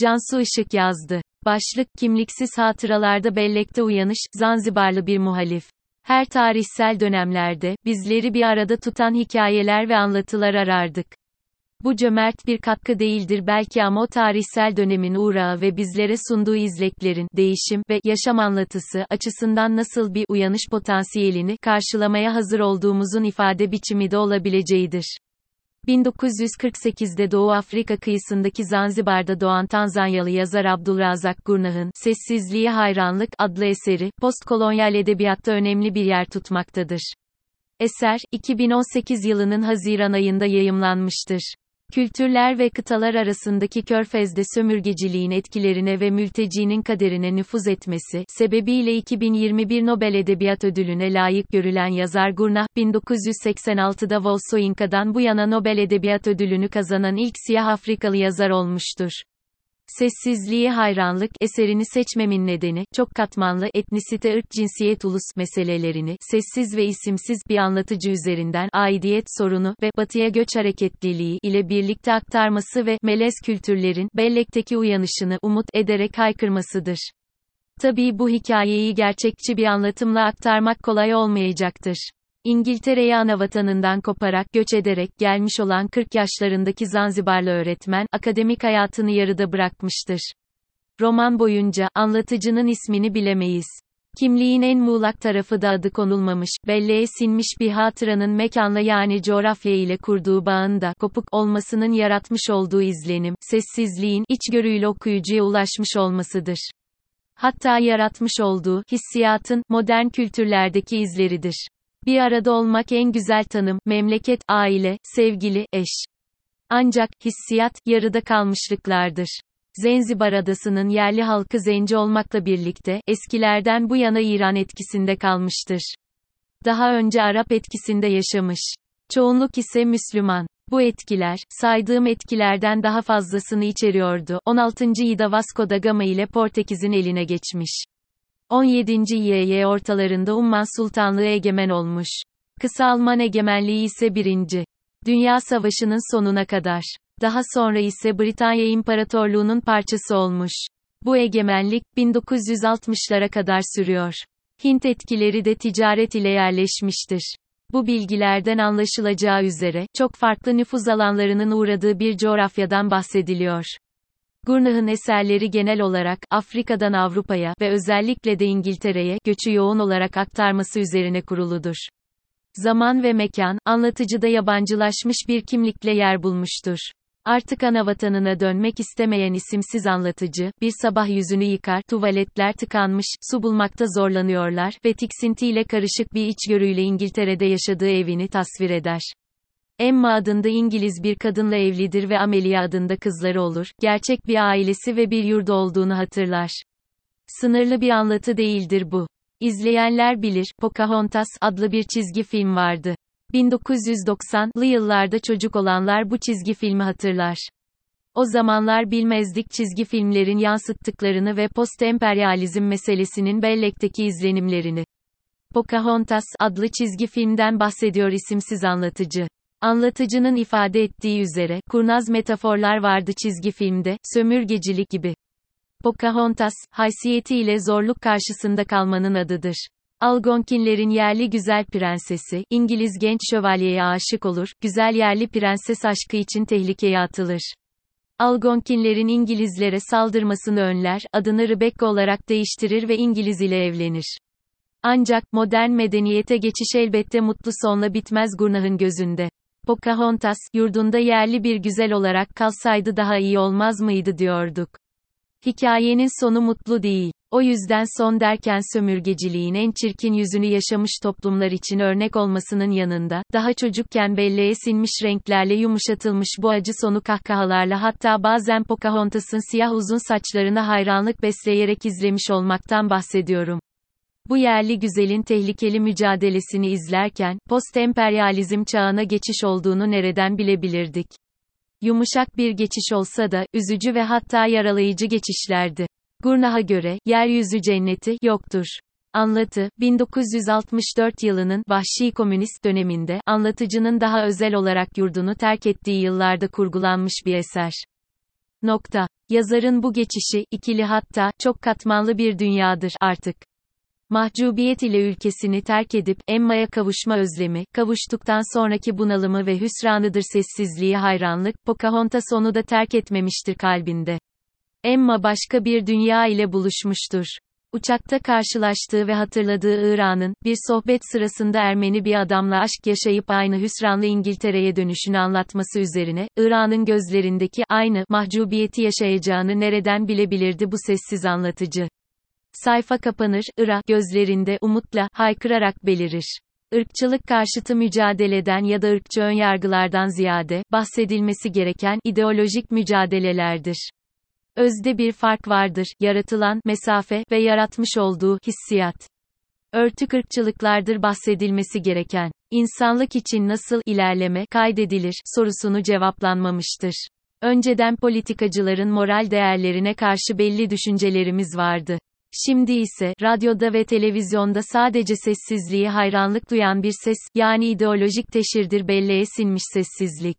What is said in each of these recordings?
Cansu Işık yazdı. Başlık, kimliksiz hatıralarda bellekte uyanış, Zanzibarlı bir muhalif. Her tarihsel dönemlerde, bizleri bir arada tutan hikayeler ve anlatılar arardık. Bu cömert bir katkı değildir belki ama o tarihsel dönemin uğrağı ve bizlere sunduğu izleklerin, değişim ve yaşam anlatısı açısından nasıl bir uyanış potansiyelini karşılamaya hazır olduğumuzun ifade biçimi de olabileceğidir. 1948'de Doğu Afrika kıyısındaki Zanzibar'da doğan Tanzanyalı yazar Abdulrazak Gurnah'ın Sessizliğe Hayranlık adlı eseri, postkolonyal edebiyatta önemli bir yer tutmaktadır. Eser, 2018 yılının Haziran ayında yayımlanmıştır. Kültürler ve kıtalar arasındaki körfezde sömürgeciliğin etkilerine ve mültecinin kaderine nüfuz etmesi sebebiyle 2021 Nobel Edebiyat Ödülüne layık görülen yazar Gurnah, 1986'da Volsoinka'dan bu yana Nobel Edebiyat Ödülünü kazanan ilk siyah Afrikalı yazar olmuştur. Sessizliğe hayranlık eserini seçmemin nedeni, çok katmanlı, etnisite ırk cinsiyet ulus meselelerini, sessiz ve isimsiz bir anlatıcı üzerinden, aidiyet sorunu ve batıya göç hareketliliği ile birlikte aktarması ve melez kültürlerin, bellekteki uyanışını umut ederek haykırmasıdır. Tabii bu hikayeyi gerçekçi bir anlatımla aktarmak kolay olmayacaktır. İngiltere'ye anavatanından koparak göç ederek gelmiş olan 40 yaşlarındaki Zanzibarlı öğretmen, akademik hayatını yarıda bırakmıştır. Roman boyunca, anlatıcının ismini bilemeyiz. Kimliğin en muğlak tarafı da adı konulmamış, belleğe sinmiş bir hatıranın mekanla yani coğrafya ile kurduğu bağın da kopuk olmasının yaratmış olduğu izlenim, sessizliğin içgörüyle okuyucuya ulaşmış olmasıdır. Hatta yaratmış olduğu hissiyatın modern kültürlerdeki izleridir. Bir arada olmak en güzel tanım, memleket, aile, sevgili, eş. Ancak, hissiyat, yarıda kalmışlıklardır. Zenzibar adasının yerli halkı zenci olmakla birlikte, eskilerden bu yana İran etkisinde kalmıştır. Daha önce Arap etkisinde yaşamış. Çoğunluk ise Müslüman. Bu etkiler, saydığım etkilerden daha fazlasını içeriyordu. 16. Ida Vasco da Gama ile Portekiz'in eline geçmiş. 17. YY ortalarında Umman Sultanlığı egemen olmuş. Kısa Alman egemenliği ise 1. Dünya Savaşı'nın sonuna kadar. Daha sonra ise Britanya İmparatorluğu'nun parçası olmuş. Bu egemenlik, 1960'lara kadar sürüyor. Hint etkileri de ticaret ile yerleşmiştir. Bu bilgilerden anlaşılacağı üzere, çok farklı nüfuz alanlarının uğradığı bir coğrafyadan bahsediliyor. Gurnah'ın eserleri genel olarak, Afrika'dan Avrupa'ya ve özellikle de İngiltere'ye, göçü yoğun olarak aktarması üzerine kuruludur. Zaman ve mekan, anlatıcıda yabancılaşmış bir kimlikle yer bulmuştur. Artık ana vatanına dönmek istemeyen isimsiz anlatıcı, bir sabah yüzünü yıkar, tuvaletler tıkanmış, su bulmakta zorlanıyorlar ve tiksintiyle karışık bir içgörüyle İngiltere'de yaşadığı evini tasvir eder. Emma adında İngiliz bir kadınla evlidir ve Amelia adında kızları olur, gerçek bir ailesi ve bir yurdu olduğunu hatırlar. Sınırlı bir anlatı değildir bu. İzleyenler bilir, Pocahontas adlı bir çizgi film vardı. 1990'lı yıllarda çocuk olanlar bu çizgi filmi hatırlar. O zamanlar bilmezdik çizgi filmlerin yansıttıklarını ve post-emperyalizm meselesinin bellekteki izlenimlerini. Pocahontas adlı çizgi filmden bahsediyor isimsiz anlatıcı. Anlatıcının ifade ettiği üzere, kurnaz metaforlar vardı çizgi filmde, sömürgecilik gibi. Pocahontas, haysiyetiyle zorluk karşısında kalmanın adıdır. Algonkinlerin yerli güzel prensesi, İngiliz genç şövalyeye aşık olur, güzel yerli prenses aşkı için tehlikeye atılır. Algonkinlerin İngilizlere saldırmasını önler, adını Rebecca olarak değiştirir ve İngiliz ile evlenir. Ancak, modern medeniyete geçiş elbette mutlu sonla bitmez Gurnah'ın gözünde. Pocahontas, yurdunda yerli bir güzel olarak kalsaydı daha iyi olmaz mıydı diyorduk. Hikayenin sonu mutlu değil. O yüzden son derken sömürgeciliğin en çirkin yüzünü yaşamış toplumlar için örnek olmasının yanında, daha çocukken belleğe sinmiş renklerle yumuşatılmış bu acı sonu kahkahalarla hatta bazen Pocahontas'ın siyah uzun saçlarına hayranlık besleyerek izlemiş olmaktan bahsediyorum. Bu yerli güzelin tehlikeli mücadelesini izlerken, post-emperyalizm çağına geçiş olduğunu nereden bilebilirdik? Yumuşak bir geçiş olsa da, üzücü ve hatta yaralayıcı geçişlerdi. Gurnah'a göre, yeryüzü cenneti, yoktur. Anlatı, 1964 yılının vahşi komünist döneminde, anlatıcının daha özel olarak yurdunu terk ettiği yıllarda kurgulanmış bir eser. Nokta. Yazarın bu geçişi, ikili hatta, çok katmanlı bir dünyadır, artık. Mahcubiyet ile ülkesini terk edip, Emma'ya kavuşma özlemi, kavuştuktan sonraki bunalımı ve hüsranıdır sessizliği hayranlık, Pocahontas onu da terk etmemiştir kalbinde. Emma başka bir dünya ile buluşmuştur. Uçakta karşılaştığı ve hatırladığı İran'ın, bir sohbet sırasında Ermeni bir adamla aşk yaşayıp aynı hüsranlı İngiltere'ye dönüşünü anlatması üzerine, İran'ın gözlerindeki, aynı, mahcubiyeti yaşayacağını nereden bilebilirdi bu sessiz anlatıcı. Sayfa kapanır, Ira, gözlerinde, umutla, haykırarak belirir. Irkçılık karşıtı mücadeleden ya da ırkçı önyargılardan ziyade, bahsedilmesi gereken, ideolojik mücadelelerdir. Özde bir fark vardır, yaratılan, mesafe ve yaratmış olduğu, hissiyat. Örtük ırkçılıklardır bahsedilmesi gereken. İnsanlık için nasıl, ilerleme, kaydedilir, sorusunu cevaplanmamıştır. Önceden politikacıların moral değerlerine karşı belli düşüncelerimiz vardı. Şimdi ise, radyoda ve televizyonda sadece sessizliği hayranlık duyan bir ses, yani ideolojik teşirdir belleğe sinmiş sessizlik.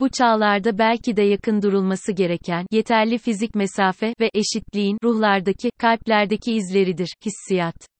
Bu çağlarda belki de yakın durulması gereken, yeterli fizik mesafe ve eşitliğin, ruhlardaki, kalplerdeki izleridir, hissiyat.